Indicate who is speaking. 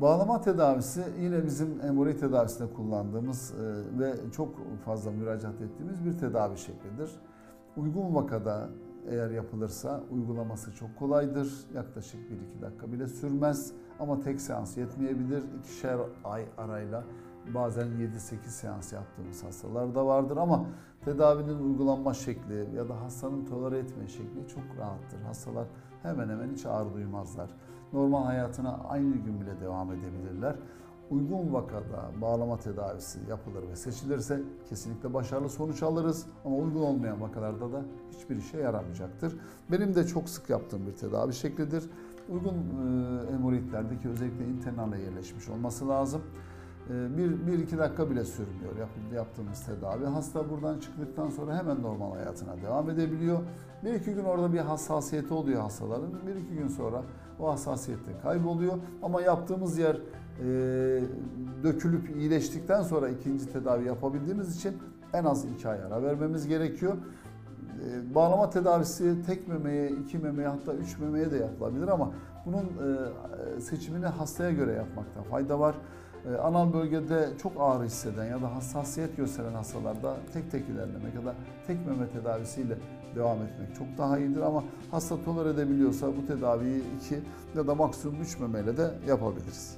Speaker 1: Bağlama tedavisi yine bizim emori tedavisinde kullandığımız e, ve çok fazla müracaat ettiğimiz bir tedavi şeklidir. Uygun vakada eğer yapılırsa uygulaması çok kolaydır. Yaklaşık 1-2 dakika bile sürmez ama tek seans yetmeyebilir. İkişer ay arayla bazen 7-8 seans yaptığımız hastalar da vardır ama tedavinin uygulanma şekli ya da hastanın tolere etme şekli çok rahattır. Hastalar hemen hemen hiç ağrı duymazlar. Normal hayatına aynı gün bile devam edebilirler. Uygun vakada bağlama tedavisi yapılır ve seçilirse kesinlikle başarılı sonuç alırız. Ama uygun olmayan vakalarda da hiçbir işe yaramayacaktır. Benim de çok sık yaptığım bir tedavi şeklidir. Uygun e, hemoroidlerdeki özellikle internale yerleşmiş olması lazım. E, bir, bir iki dakika bile sürmüyor yaptığımız tedavi. Hasta buradan çıktıktan sonra hemen normal hayatına devam edebiliyor. Bir iki gün orada bir hassasiyeti oluyor hastaların. Bir iki gün sonra o hassasiyet de kayboluyor. Ama yaptığımız yer e, dökülüp iyileştikten sonra ikinci tedavi yapabildiğimiz için en az iki ay ara vermemiz gerekiyor. E, bağlama tedavisi tek memeye, iki memeye hatta üç memeye de yapılabilir ama bunun e, seçimini hastaya göre yapmakta fayda var. E, anal bölgede çok ağrı hisseden ya da hassasiyet gösteren hastalarda tek tek ilerlemek ya da tek meme tedavisiyle devam etmek çok daha iyidir ama hasta toler edebiliyorsa bu tedaviyi iki ya da maksimum üç memeyle de yapabiliriz.